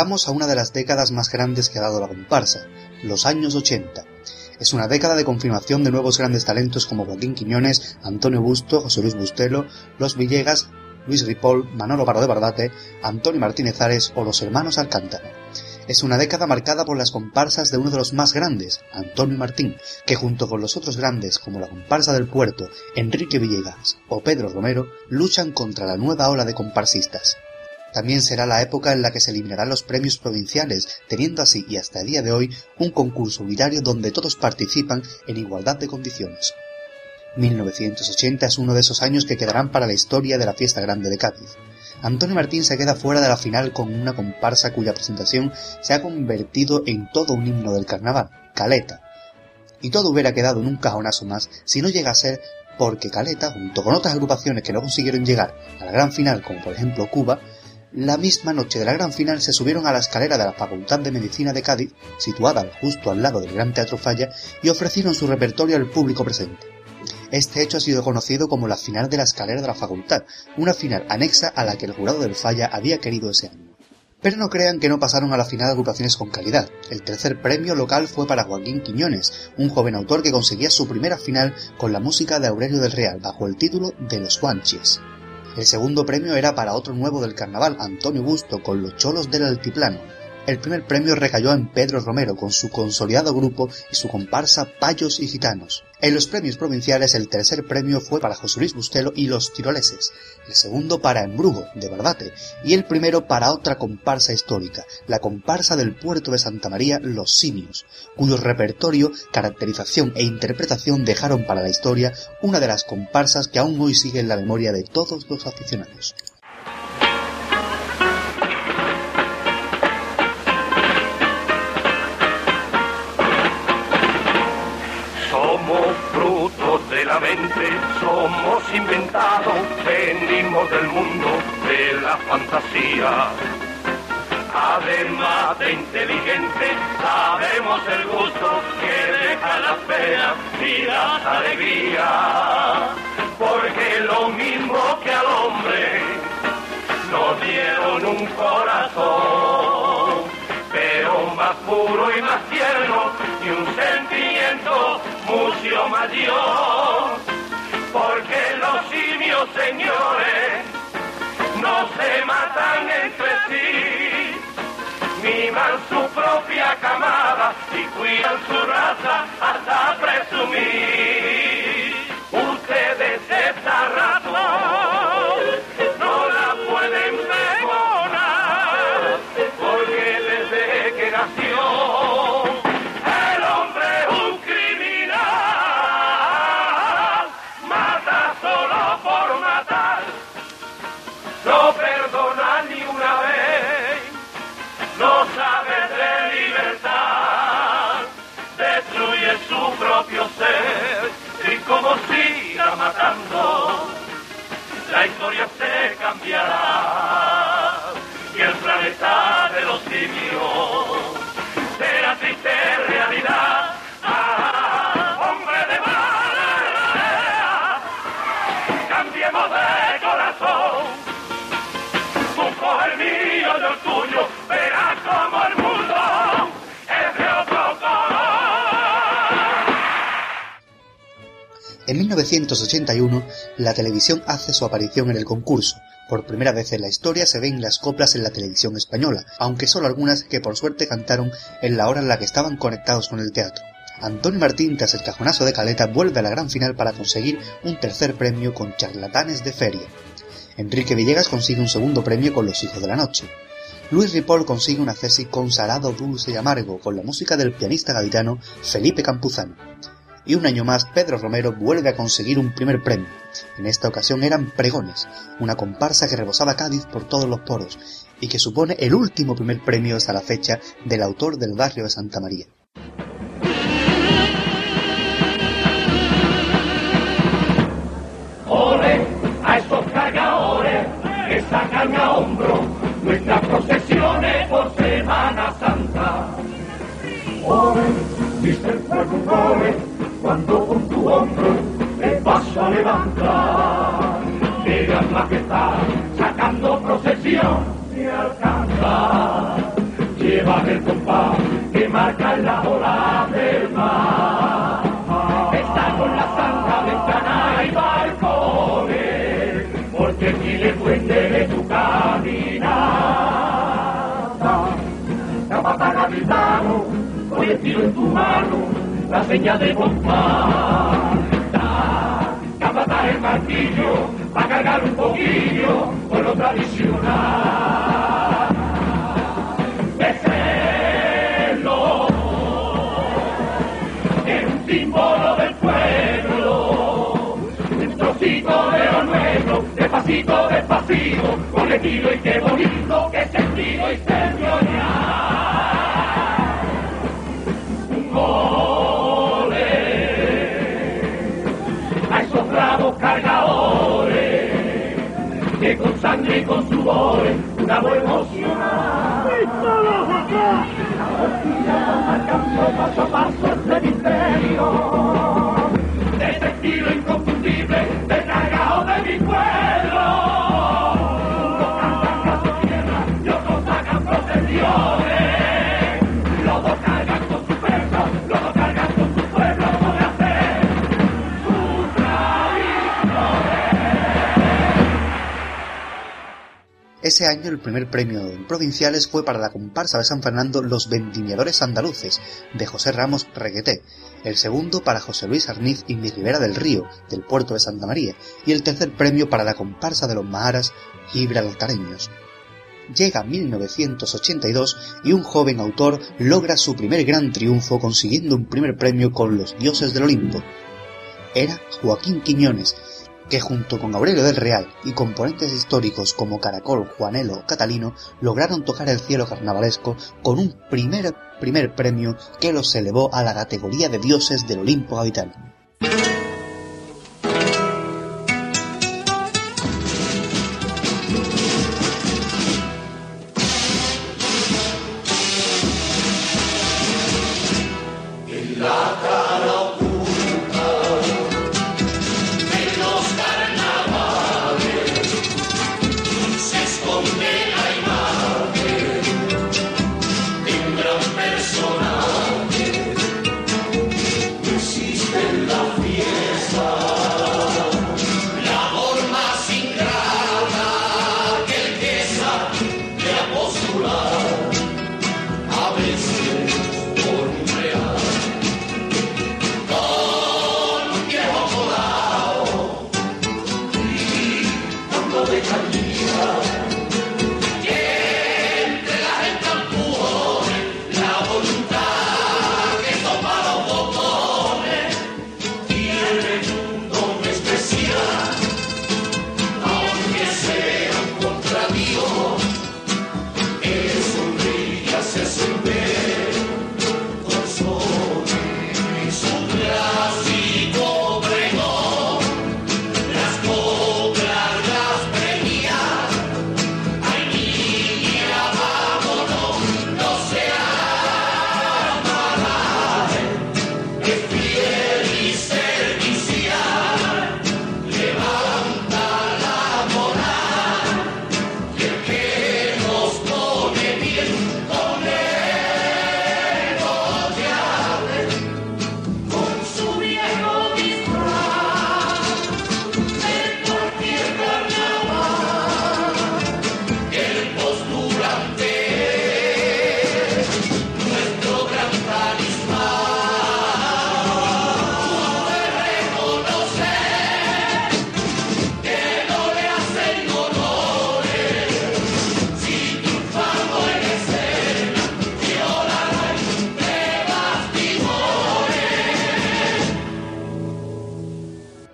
llegamos a una de las décadas más grandes que ha dado la comparsa, los años 80 es una década de confirmación de nuevos grandes talentos como Joaquín Quiñones, Antonio Busto, José Luis Bustelo, Los Villegas, Luis Ripoll, Manolo Pardo de Bardate, Antonio Martínez Ares o los hermanos Alcántara. Es una década marcada por las comparsas de uno de los más grandes, Antonio Martín, que junto con los otros grandes como la comparsa del puerto, Enrique Villegas o Pedro Romero, luchan contra la nueva ola de comparsistas. También será la época en la que se eliminarán los premios provinciales, teniendo así y hasta el día de hoy un concurso unitario donde todos participan en igualdad de condiciones. 1980 es uno de esos años que quedarán para la historia de la fiesta grande de Cádiz. Antonio Martín se queda fuera de la final con una comparsa cuya presentación se ha convertido en todo un himno del carnaval, Caleta. Y todo hubiera quedado en un cajonazo más si no llega a ser porque Caleta, junto con otras agrupaciones que no consiguieron llegar a la gran final, como por ejemplo Cuba, la misma noche de la gran final se subieron a la escalera de la Facultad de Medicina de Cádiz, situada justo al lado del Gran Teatro Falla, y ofrecieron su repertorio al público presente. Este hecho ha sido conocido como la final de la escalera de la facultad, una final anexa a la que el jurado del Falla había querido ese año. Pero no crean que no pasaron a la final agrupaciones con calidad. El tercer premio local fue para Joaquín Quiñones, un joven autor que conseguía su primera final con la música de Aurelio del Real bajo el título de Los Guanches. El segundo premio era para otro nuevo del carnaval, Antonio Busto, con los cholos del altiplano. El primer premio recayó en Pedro Romero con su consolidado grupo y su comparsa Payos y Gitanos. En los premios provinciales el tercer premio fue para José Luis Bustelo y los tiroleses, el segundo para Embrujo, de Barbate, y el primero para otra comparsa histórica, la comparsa del puerto de Santa María Los Simios, cuyo repertorio, caracterización e interpretación dejaron para la historia una de las comparsas que aún hoy sigue en la memoria de todos los aficionados. Del mundo de la fantasía. Además de inteligente, sabemos el gusto que deja la pena y las alegrías. Porque lo mismo que al hombre nos dieron un corazón, pero más puro y más tierno y un sentimiento mucho mayor, porque los simios, señores, se matan entre sí, miman su propia camada y cuidan su raza hasta presumir. La historia se cambiará 1981, la televisión hace su aparición en el concurso. Por primera vez en la historia se ven las coplas en la televisión española, aunque solo algunas que por suerte cantaron en la hora en la que estaban conectados con el teatro. Antonio Martín, tras el cajonazo de Caleta, vuelve a la gran final para conseguir un tercer premio con Charlatanes de Feria. Enrique Villegas consigue un segundo premio con Los Hijos de la Noche. Luis Ripoll consigue una Cesi con Salado, Dulce y Amargo con la música del pianista gaditano Felipe Campuzano y un año más Pedro Romero vuelve a conseguir un primer premio. En esta ocasión eran Pregones, una comparsa que rebosaba Cádiz por todos los poros y que supone el último primer premio hasta la fecha del autor del barrio de Santa María. Ole a esos cargadores que sacan a hombro nuestras procesiones por Semana Santa. Ole, dice el cuando con tu hombro te vas a levantar. Que gran majestad sacando procesión te alcanza. Llevan el compás que marca la ola del mar. Está con la santa ventana y balcones, porque aquí le puente de tu caminata. Capataz gritano, con el tiro en tu mano, la señal de. Da, capataz el martillo, a cargar un poquillo con lo tradicional. Beselo, es un símbolo del pueblo, un trocito de lo nuestro, despacito, despacito, con estilo y qué bonito, qué sentido y ceremonial. Ese año el primer premio en provinciales fue para la comparsa de San Fernando Los Vendimiadores Andaluces, de José Ramos Regueté, el segundo para José Luis Arniz y Mi Ribera del Río, del puerto de Santa María, y el tercer premio para la comparsa de los Maharas Gibraltareños. Llega 1982 y un joven autor logra su primer gran triunfo consiguiendo un primer premio con Los Dioses del Olimpo. Era Joaquín Quiñones, que junto con Aurelio del Real y componentes históricos como Caracol, Juanelo o Catalino lograron tocar el cielo carnavalesco con un primer, primer premio que los elevó a la categoría de dioses del Olimpo gaditano.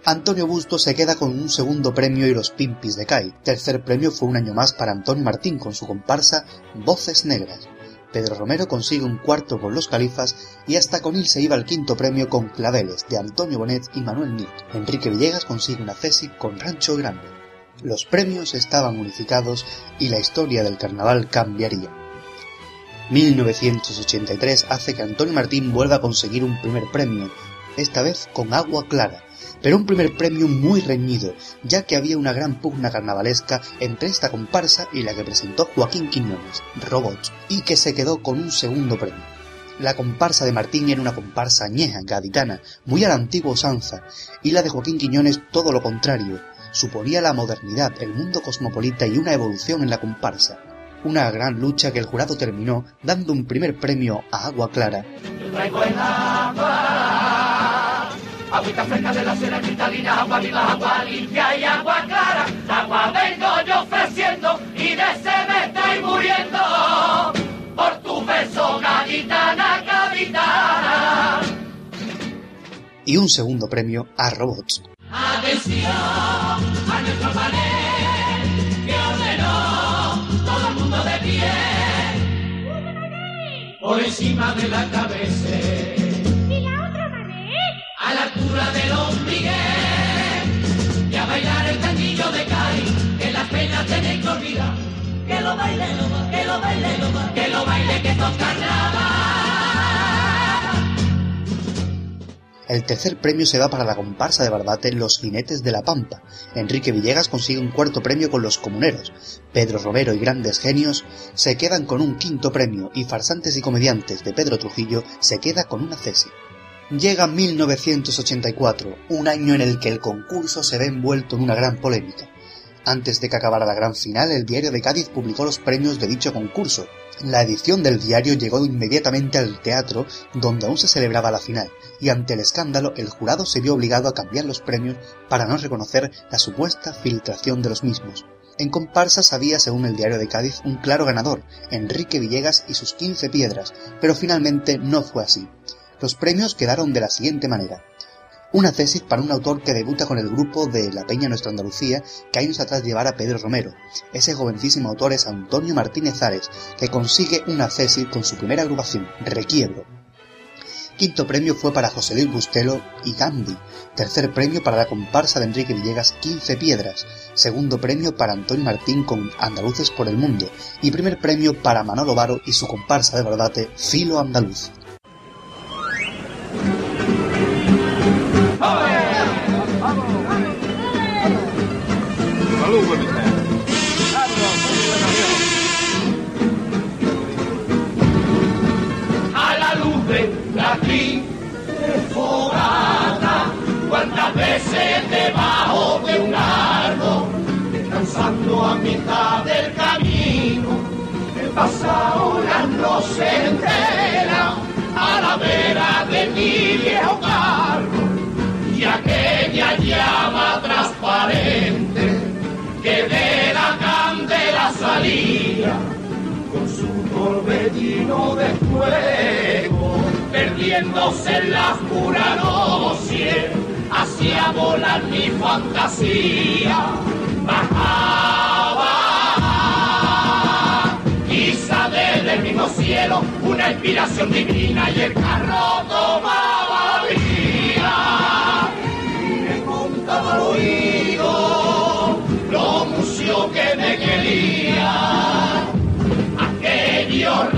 Antonio Busto se queda con un segundo premio y los Pimpis de CAI. Tercer premio fue un año más para Antonio Martín con su comparsa Voces Negras. Pedro Romero consigue un cuarto con Los Califas y hasta con él se iba al quinto premio con Claveles de Antonio Bonet y Manuel Nito. Enrique Villegas consigue una cesi con Rancho Grande. Los premios estaban unificados y la historia del carnaval cambiaría. 1983 hace que Antonio Martín vuelva a conseguir un primer premio, esta vez con Agua Clara, pero un primer premio muy reñido, ya que había una gran pugna carnavalesca entre esta comparsa y la que presentó Joaquín Quiñones, Robots, y que se quedó con un segundo premio. La comparsa de Martín era una comparsa añeja, gaditana, muy a la antigua usanza, y la de Joaquín Quiñones todo lo contrario, suponía la modernidad, el mundo cosmopolita y una evolución en la comparsa. Una gran lucha que el jurado terminó dando un primer premio a Agua Clara. Agüita fresca de la cera cristalina, agua viva, agua limpia y agua clara. Agua vengo yo ofreciendo y de sed me estoy muriendo. Por tu beso, gaditana, gaditana. Y un segundo premio a Robots. Atención a nuestro panel que ordenó todo el mundo de pie. Por encima de la cabeza el tercer premio se va para la comparsa de Barbate Los Jinetes de la Pampa. Enrique Villegas consigue un cuarto premio con Los Comuneros. Pedro Romero y Grandes Genios se quedan con un quinto premio y Farsantes y Comediantes de Pedro Trujillo se queda con una cesi. Llega 1984, un año en el que el concurso se ve envuelto en una gran polémica. Antes de que acabara la gran final, el diario de Cádiz publicó los premios de dicho concurso. La edición del diario llegó inmediatamente al teatro donde aún se celebraba la final, y ante el escándalo el jurado se vio obligado a cambiar los premios para no reconocer la supuesta filtración de los mismos. En comparsas había, según el diario de Cádiz, un claro ganador, Enrique Villegas y sus 15 piedras, pero finalmente no fue así. Los premios quedaron de la siguiente manera. Una tesis para un autor que debuta con el grupo de La Peña Nuestra Andalucía, que años atrás llevara a Pedro Romero. Ese jovencísimo autor es Antonio Martínez Ares, que consigue una tesis con su primera agrupación, Requiebro. Quinto premio fue para José Luis Bustelo y Gandhi. Tercer premio para la comparsa de Enrique Villegas, 15 piedras. Segundo premio para Antonio Martín con Andaluces por el Mundo. Y primer premio para Manolo Varo y su comparsa de verdad, Filo Andaluz. Las noches enteras a la vera de mi viejo carro y aquella llama transparente que de la candela salía con su torbellino de fuego, perdiéndose en la oscura noche, hacía volar mi fantasía, bajaba el mismo cielo una inspiración divina y el carro tomaba vida. Y me contaba al oído lo mucho que me quería. Aquellos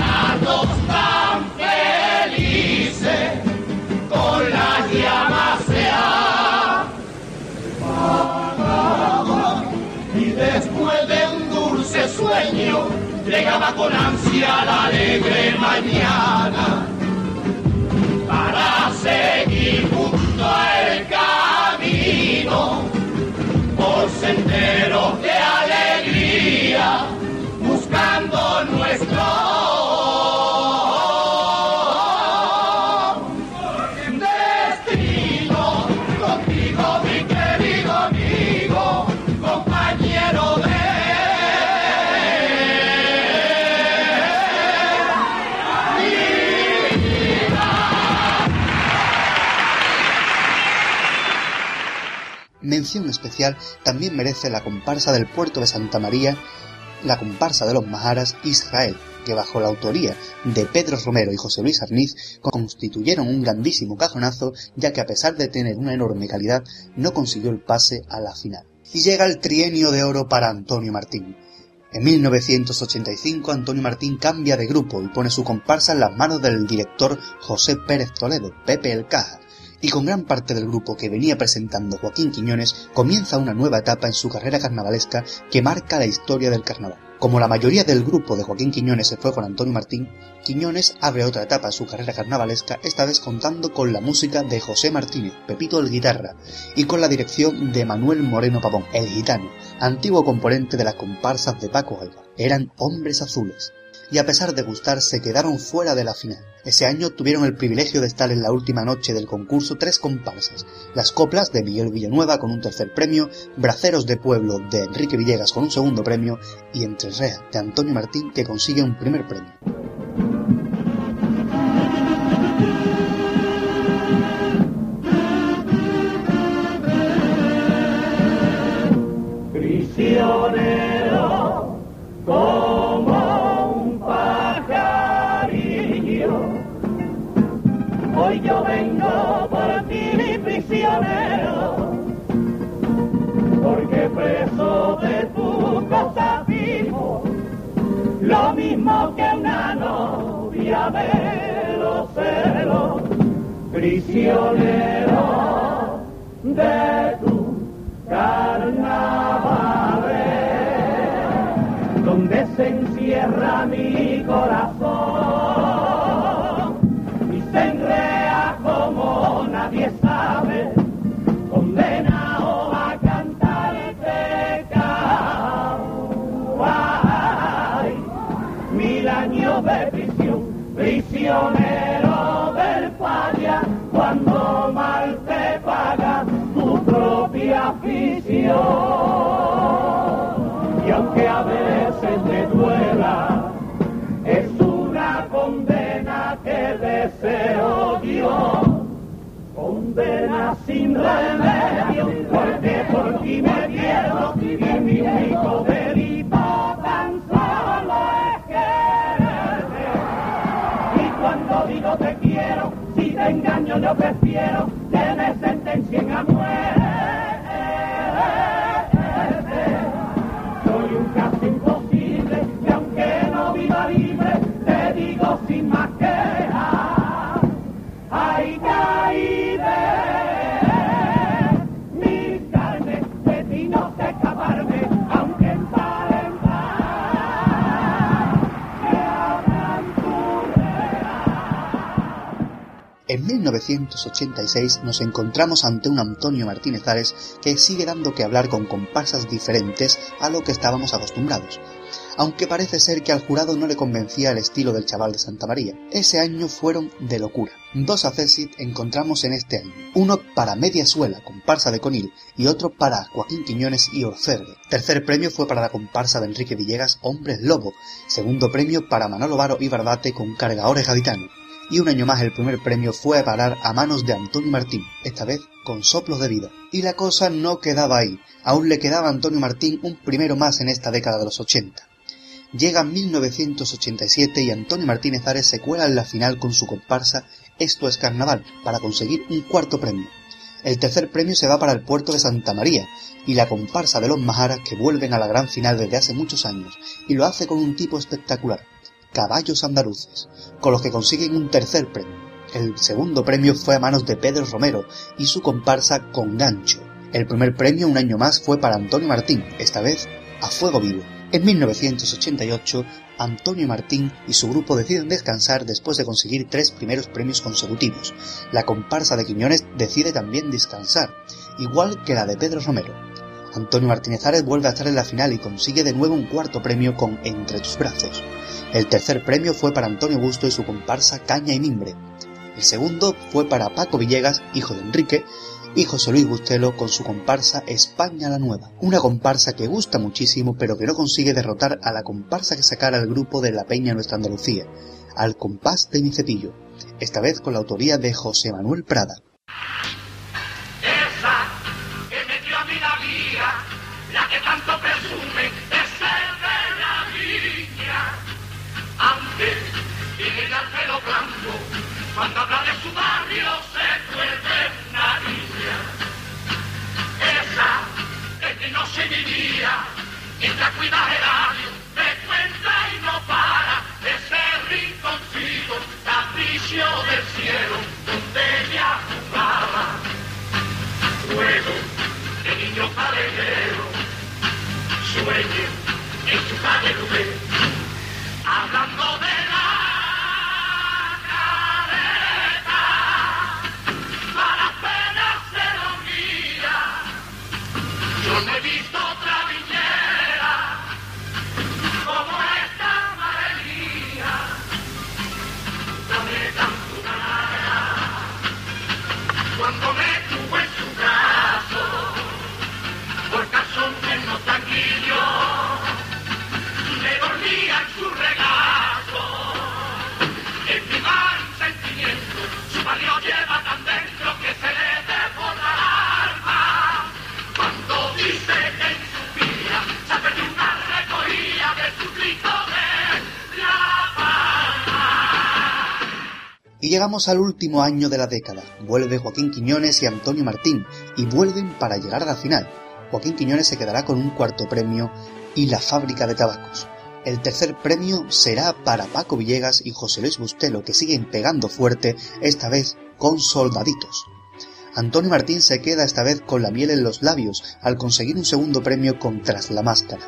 llegaba con ansia la alegre mañana especial también merece la comparsa del puerto de Santa María, la comparsa de los Maharas Israel, que bajo la autoría de Pedro Romero y José Luis Arniz constituyeron un grandísimo cajonazo, ya que a pesar de tener una enorme calidad, no consiguió el pase a la final. Y llega el trienio de oro para Antonio Martín. En 1985 Antonio Martín cambia de grupo y pone su comparsa en las manos del director José Pérez Toledo, Pepe el Caja, y con gran parte del grupo que venía presentando Joaquín Quiñones comienza una nueva etapa en su carrera carnavalesca que marca la historia del carnaval. Como la mayoría del grupo de Joaquín Quiñones se fue con Antonio Martín, Quiñones abre otra etapa en su carrera carnavalesca, esta vez contando con la música de José Martínez, Pepito el Guitarra, y con la dirección de Manuel Moreno Pavón, el gitano, antiguo componente de las comparsas de Paco Alba. Eran hombres azules y a pesar de gustar se quedaron fuera de la final. Ese año tuvieron el privilegio de estar en la última noche del concurso tres comparsas, las coplas de Miguel Villanueva con un tercer premio, Braceros de Pueblo de Enrique Villegas con un segundo premio y Entre Rea de Antonio Martín que consigue un primer premio. De tu cosa vivo, lo mismo que una novia de los celos, prisionero de tu carnaval, donde se encierra mi corazón Y aunque a veces te duela, es una condena que deseo Dios condena sin remedio, porque por ti me pierdo y mi único delito tan solo es quererte. Y cuando digo te quiero, si te engaño yo prefiero que me sentencien a muerte. En 1986 nos encontramos ante un Antonio Martínez Ares que sigue dando que hablar con comparsas diferentes a lo que estábamos acostumbrados, aunque parece ser que al jurado no le convencía el estilo del chaval de Santa María. Ese año fueron de locura. Dos acésit encontramos en este año, uno para Media Suela, comparsa de Conil, y otro para Joaquín Quiñones y Orferde. Tercer premio fue para la comparsa de Enrique Villegas, Hombres Lobo. Segundo premio para Manolo Varo y Barbate con Cargadores Gaditano y un año más el primer premio fue a parar a manos de Antonio Martín, esta vez con soplos de vida. Y la cosa no quedaba ahí, aún le quedaba a Antonio Martín un primero más en esta década de los 80. Llega 1987 y Antonio Martínez Ares se cuela en la final con su comparsa Esto es Carnaval para conseguir un cuarto premio. El tercer premio se va para el puerto de Santa María y la comparsa de los Majaras que vuelven a la gran final desde hace muchos años y lo hace con un tipo espectacular, caballos andaluces, con los que consiguen un tercer premio. El segundo premio fue a manos de Pedro Romero y su comparsa Con Gancho. El primer premio un año más fue para Antonio Martín, esta vez a fuego vivo. En 1988, Antonio Martín y su grupo deciden descansar después de conseguir tres primeros premios consecutivos. La comparsa de Quiñones decide también descansar, igual que la de Pedro Romero. Antonio Martínez Ares vuelve a estar en la final y consigue de nuevo un cuarto premio con Entre tus brazos. El tercer premio fue para Antonio Busto y su comparsa Caña y Mimbre. El segundo fue para Paco Villegas, hijo de Enrique, y José Luis Bustelo con su comparsa España la Nueva. Una comparsa que gusta muchísimo pero que no consigue derrotar a la comparsa que sacara el grupo de La Peña Nuestra Andalucía, al compás de mi cepillo, esta vez con la autoría de José Manuel Prada. Cuando habla de su barrio se vuelve naricia. Esa es que no se vivía, mientras cuida el año, me cuenta y no para, ese rinconcito, capricho del cielo, donde ella jugaba. Luego, de niño palejero, sueño en su calle Rubén, hablando de Llegamos al último año de la década. Vuelve Joaquín Quiñones y Antonio Martín, y vuelven para llegar a la final. Joaquín Quiñones se quedará con un cuarto premio y la fábrica de tabacos. El tercer premio será para Paco Villegas y José Luis Bustelo, que siguen pegando fuerte, esta vez con soldaditos. Antonio Martín se queda esta vez con la miel en los labios al conseguir un segundo premio con Tras la Máscara.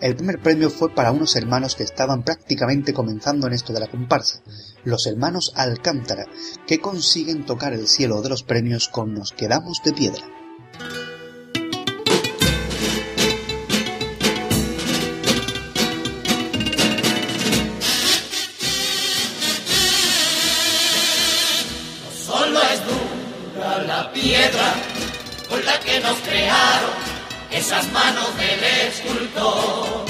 El primer premio fue para unos hermanos que estaban prácticamente comenzando en esto de la comparsa, los hermanos Alcántara, que consiguen tocar el cielo de los premios con Nos quedamos de piedra. Solo es dura la piedra con la que nos crearon esas manos del escultor.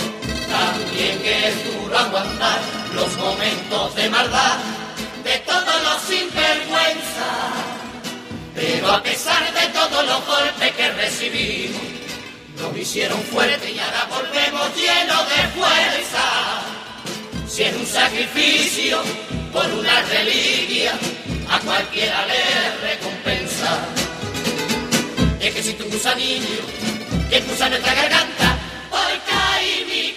También que es duro aguantar los momentos de maldad de todos los sinvergüenza. Pero a pesar de todos los golpes que recibimos, nos hicieron fuerte y ahora volvemos llenos de fuerza. Si es un sacrificio por una reliquia, a cualquiera le recompensa. Es que si tu gusanillo que cruza nuestra garganta, hoy cae mi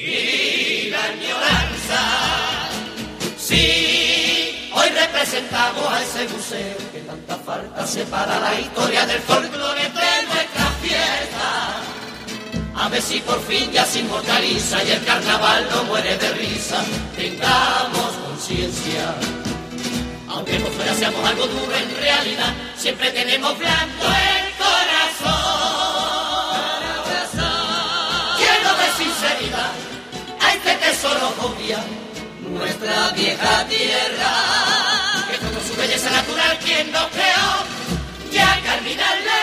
y la añoranza. Sí, hoy representamos a ese museo que tanta falta separa la historia del folclore de nuestra fiesta. A ver si por fin ya se inmortaliza y el carnaval no muere de risa. Tengamos conciencia. Aunque por fuera seamos algo duro, en realidad siempre tenemos blanco el corazón. Lleno de sinceridad, a este tesoro obvia nuestra vieja tierra. Que con su belleza natural, quien nos creó, ya caminarle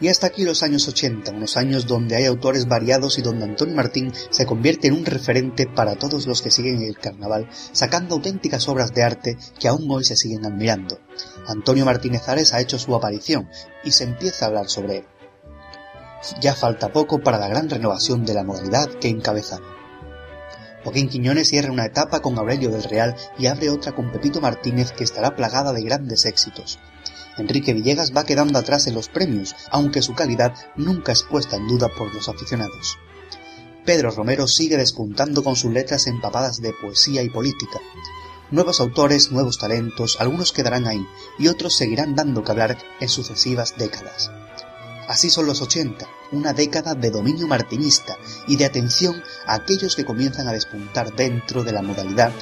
Y hasta aquí los años 80, unos años donde hay autores variados y donde Antonio Martín se convierte en un referente para todos los que siguen el carnaval, sacando auténticas obras de arte que aún hoy se siguen admirando. Antonio Martínez Ares ha hecho su aparición y se empieza a hablar sobre él. Ya falta poco para la gran renovación de la modalidad que encabeza. Joaquín Quiñones cierra una etapa con Aurelio del Real y abre otra con Pepito Martínez que estará plagada de grandes éxitos. Enrique Villegas va quedando atrás en los premios, aunque su calidad nunca es puesta en duda por los aficionados. Pedro Romero sigue despuntando con sus letras empapadas de poesía y política. Nuevos autores, nuevos talentos, algunos quedarán ahí y otros seguirán dando que hablar en sucesivas décadas. Así son los 80, una década de dominio martinista y de atención a aquellos que comienzan a despuntar dentro de la modalidad,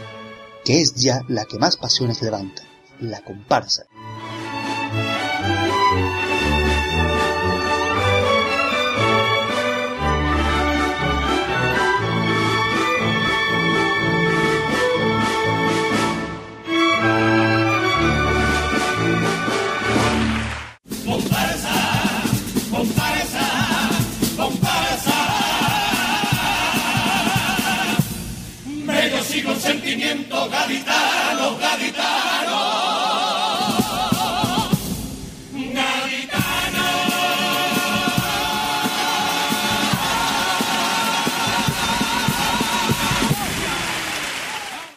que es ya la que más pasiones levanta, la comparsa. gaditanos, gaditanos.